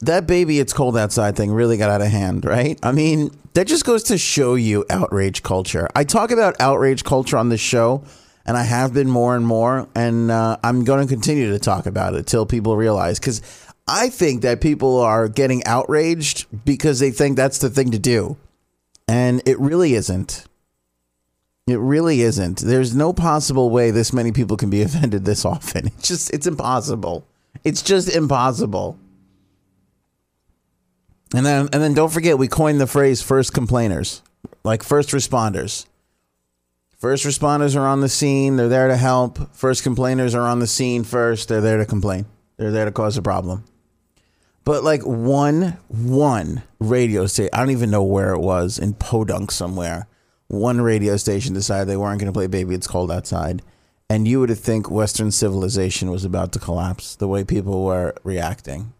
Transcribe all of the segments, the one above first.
That baby it's cold outside thing really got out of hand, right? I mean, that just goes to show you outrage culture. I talk about outrage culture on this show, and I have been more and more, and uh, I'm going to continue to talk about it till people realize because I think that people are getting outraged because they think that's the thing to do, and it really isn't. It really isn't. There's no possible way this many people can be offended this often. It's just, it's impossible. It's just impossible. And then and then don't forget we coined the phrase first complainers, like first responders. First responders are on the scene, they're there to help. First complainers are on the scene first, they're there to complain. They're there to cause a problem. But like one one radio station, I don't even know where it was in Podunk somewhere. One radio station decided they weren't going to play Baby It's Cold Outside. And you would think Western civilization was about to collapse the way people were reacting.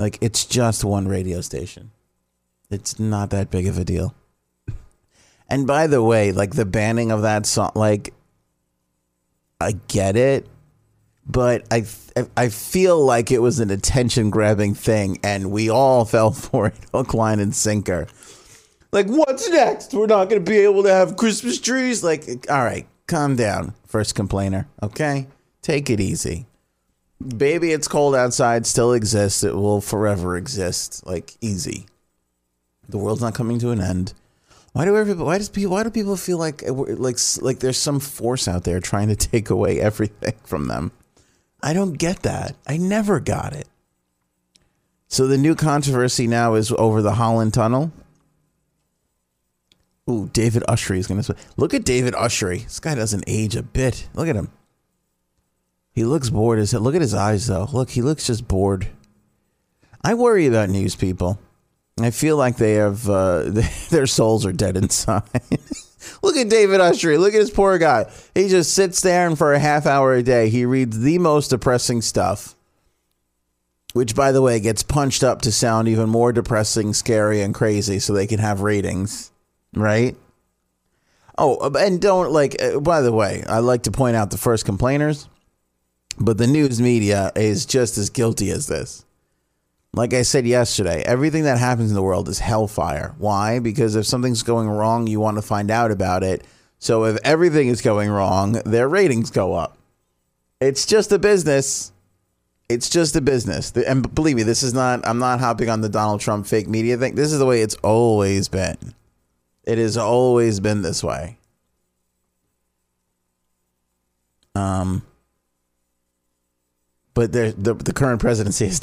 Like it's just one radio station. It's not that big of a deal. And by the way, like the banning of that song, like I get it, but I I feel like it was an attention grabbing thing, and we all fell for it, hook, line, and sinker. Like, what's next? We're not going to be able to have Christmas trees. Like, all right, calm down, first complainer. Okay, take it easy. Baby, it's cold outside still exists. It will forever exist. Like easy. The world's not coming to an end. Why do everybody? Why does people? Why do people feel like uh, like like there's some force out there trying to take away everything from them? I don't get that. I never got it. So the new controversy now is over the Holland Tunnel. Ooh, David Ushery is going to look at David Ushery. This guy doesn't age a bit. Look at him. He looks bored as hell. Look at his eyes, though. Look, he looks just bored. I worry about news people. I feel like they have uh, their souls are dead inside. Look at David Ushery. Look at this poor guy. He just sits there and for a half hour a day he reads the most depressing stuff. Which, by the way, gets punched up to sound even more depressing, scary, and crazy so they can have ratings. Right? Oh, and don't like, uh, by the way, I like to point out the first complainers but the news media is just as guilty as this. Like I said yesterday, everything that happens in the world is hellfire. Why? Because if something's going wrong, you want to find out about it. So if everything is going wrong, their ratings go up. It's just a business. It's just a business. And believe me, this is not, I'm not hopping on the Donald Trump fake media thing. This is the way it's always been. It has always been this way. Um, but the, the current presidency has,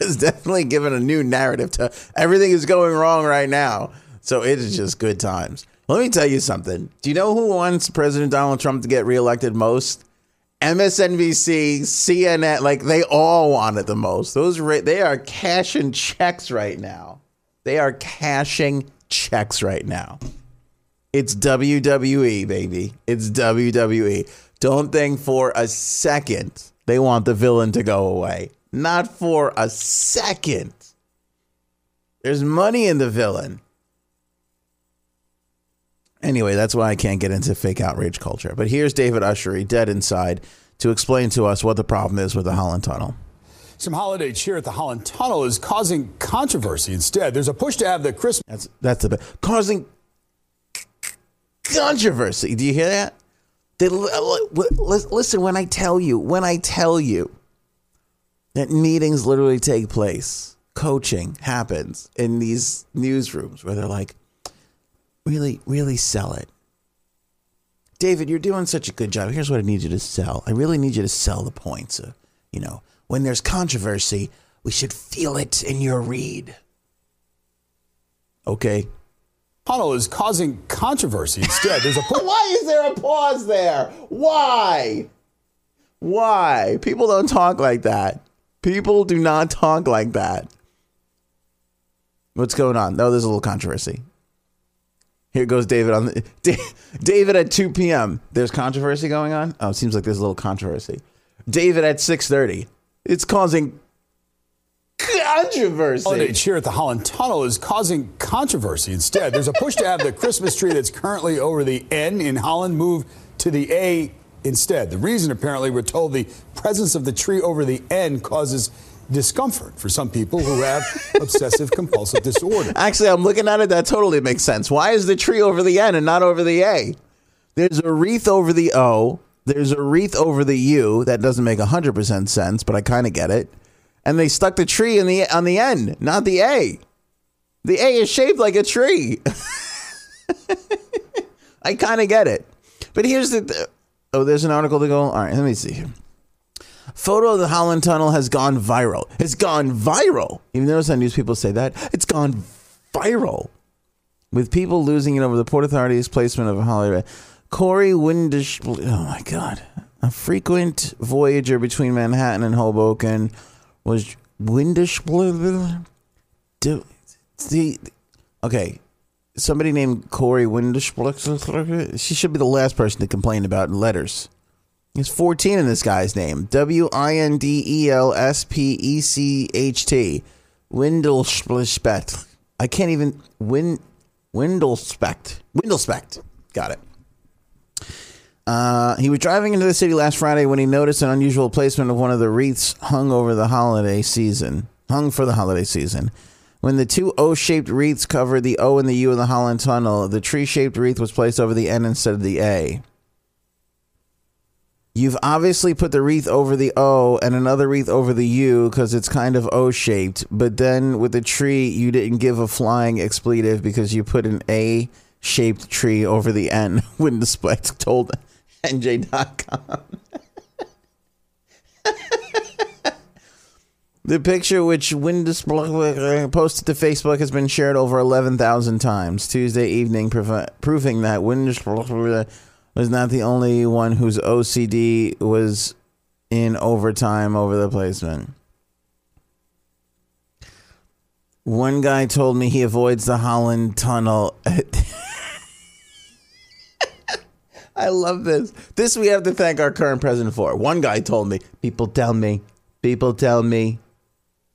has definitely given a new narrative to everything is going wrong right now. So it is just good times. Let me tell you something. Do you know who wants President Donald Trump to get reelected most? MSNBC, CNN, like they all want it the most. Those they are cashing checks right now. They are cashing checks right now. It's WWE, baby. It's WWE. Don't think for a second they want the villain to go away. Not for a second. There's money in the villain. Anyway, that's why I can't get into fake outrage culture. But here's David Ushery, dead inside, to explain to us what the problem is with the Holland Tunnel. Some holiday cheer at the Holland Tunnel is causing controversy. Instead, there's a push to have the Christmas. That's that's the causing controversy. Do you hear that? They, uh, listen, when I tell you, when I tell you that meetings literally take place, coaching happens in these newsrooms where they're like, really, really sell it. David, you're doing such a good job. Here's what I need you to sell. I really need you to sell the points. Of, you know, when there's controversy, we should feel it in your read. Okay, Tunnel is causing controversy instead. There's a Why is there a pause there? Why? Why? People don't talk like that. People do not talk like that. What's going on? No, there's a little controversy. Here goes David on the David at 2 p.m. There's controversy going on. Oh, it seems like there's a little controversy. David at 6:30. It's causing controversy. Oh, Holiday cheer at the Holland Tunnel is causing controversy. Instead, there's a push to have the Christmas tree that's currently over the N in Holland move to the A instead. The reason, apparently, we're told the presence of the tree over the N causes discomfort for some people who have obsessive compulsive disorder. Actually, I'm looking at it. That totally makes sense. Why is the tree over the N and not over the A? There's a wreath over the O. There's a wreath over the U. That doesn't make 100% sense, but I kind of get it. And they stuck the tree in the on the end, not the A. The A is shaped like a tree. I kind of get it. But here's the Oh, there's an article to go. All right, let me see here. Photo of the Holland Tunnel has gone viral. It's gone viral. Even notice how news people say that? It's gone viral. With people losing it over the Port Authority's placement of a holiday. Corey Windish. Oh my God. A frequent voyager between Manhattan and Hoboken was. Do, see, okay. Somebody named Corey Windish. She should be the last person to complain about letters. There's 14 in this guy's name. W I N D E L S P E C H T. Windelspecht. I can't even. Win. Windelspecht. Windelspecht. Got it. Uh, he was driving into the city last Friday when he noticed an unusual placement of one of the wreaths hung over the holiday season. Hung for the holiday season. When the two O shaped wreaths covered the O and the U in the Holland Tunnel, the tree shaped wreath was placed over the N instead of the A. You've obviously put the wreath over the O and another wreath over the U because it's kind of O shaped. But then with the tree, you didn't give a flying expletive because you put an A shaped tree over the N when the spikes told NJ.com. the picture, which Windows posted to Facebook, has been shared over 11,000 times Tuesday evening, prov- proving that Windows was not the only one whose OCD was in overtime over the placement. One guy told me he avoids the Holland Tunnel. I love this. This we have to thank our current president for. One guy told me, people tell me, people tell me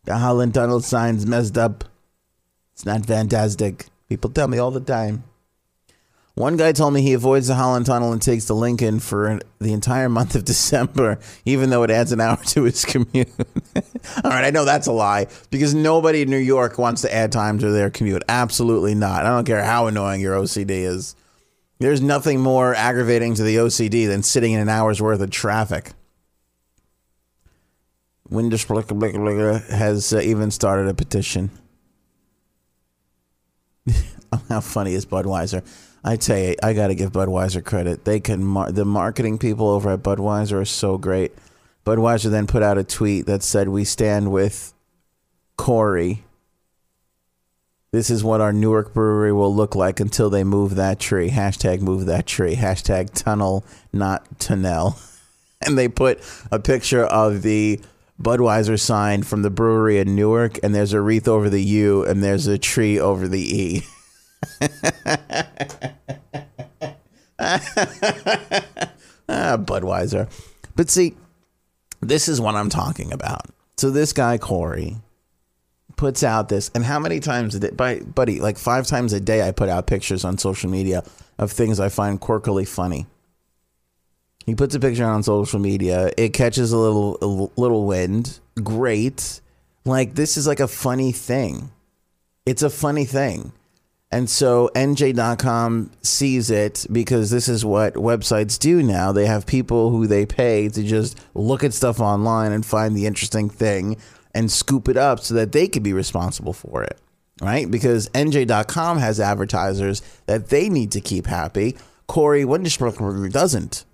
the Holland Tunnel sign's messed up. It's not fantastic. People tell me all the time. One guy told me he avoids the Holland Tunnel and takes the Lincoln for the entire month of December, even though it adds an hour to his commute. All right, I know that's a lie because nobody in New York wants to add time to their commute. Absolutely not. I don't care how annoying your OCD is. There's nothing more aggravating to the OCD than sitting in an hour's worth of traffic. Windows has uh, even started a petition. how funny is Budweiser? I tell you, I got to give Budweiser credit. They can mar- the marketing people over at Budweiser are so great. Budweiser then put out a tweet that said, "We stand with Corey. This is what our Newark brewery will look like until they move that tree. Hashtag move that tree. Hashtag tunnel, not tunnel." And they put a picture of the Budweiser sign from the brewery in Newark, and there's a wreath over the U, and there's a tree over the E. ah, Budweiser. But see, this is what I'm talking about. So this guy Corey puts out this, and how many times did it, by buddy, like five times a day, I put out pictures on social media of things I find quirkily funny. He puts a picture on social media. It catches a little a little wind. Great. Like this is like a funny thing. It's a funny thing. And so NJ.com sees it because this is what websites do now. They have people who they pay to just look at stuff online and find the interesting thing and scoop it up so that they could be responsible for it. Right? Because NJ.com has advertisers that they need to keep happy. Corey Windisberger doesn't.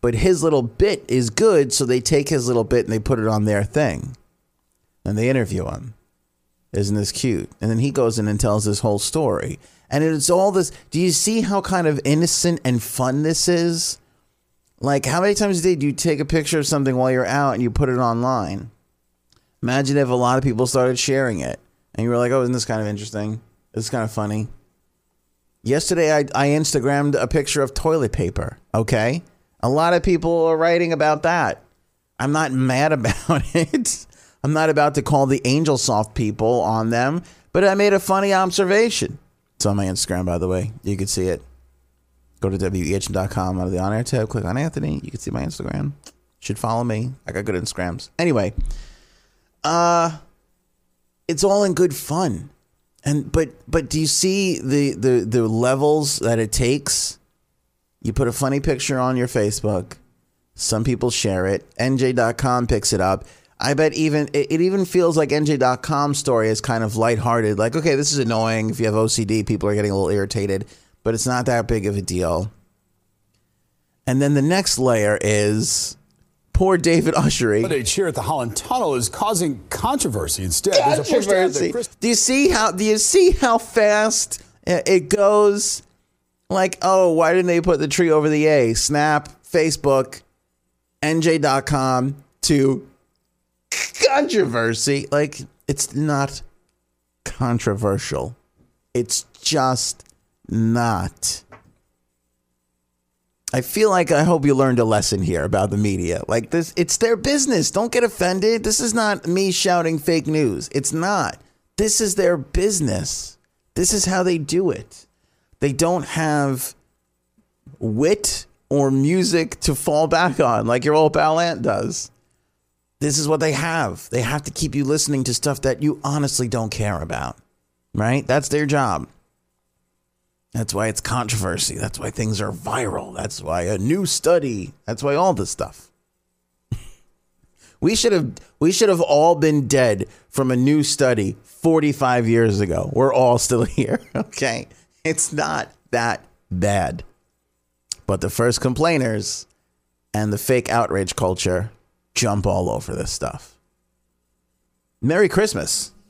But his little bit is good, so they take his little bit and they put it on their thing. And they interview him. Isn't this cute? And then he goes in and tells his whole story. And it's all this. Do you see how kind of innocent and fun this is? Like, how many times a day do you take a picture of something while you're out and you put it online? Imagine if a lot of people started sharing it. and you were like, "Oh, isn't this kind of interesting? This is kind of funny." Yesterday, I, I Instagrammed a picture of toilet paper. Okay, a lot of people are writing about that. I'm not mad about it. I'm not about to call the Angel Soft people on them, but I made a funny observation. It's on my Instagram, by the way. You can see it. Go to WEHN.com under the on air tab, click on Anthony. You can see my Instagram. Should follow me. I got good Instagrams. Anyway, uh, it's all in good fun. And but but do you see the the the levels that it takes? You put a funny picture on your Facebook. Some people share it. NJ.com picks it up. I bet even it, it even feels like NJ.com story is kind of lighthearted. Like, okay, this is annoying. If you have OCD, people are getting a little irritated, but it's not that big of a deal. And then the next layer is poor David Ushery. Holiday cheer at the Holland Tunnel is causing controversy. Instead, there's a push to have the Controversy. Chris- Do you see how? Do you see how fast it goes? Like, oh, why didn't they put the tree over the A? Snap, Facebook, NJ.com to controversy. Like, it's not controversial. It's just not. I feel like I hope you learned a lesson here about the media. Like this, it's their business. Don't get offended. This is not me shouting fake news. It's not. This is their business. This is how they do it. They don't have wit or music to fall back on like your old pal Ant does. This is what they have. They have to keep you listening to stuff that you honestly don't care about. Right? That's their job. That's why it's controversy. That's why things are viral. That's why a new study. That's why all this stuff. we should have we should have all been dead from a new study 45 years ago. We're all still here, okay? It's not that bad. But the first complainers and the fake outrage culture jump all over this stuff. Merry Christmas.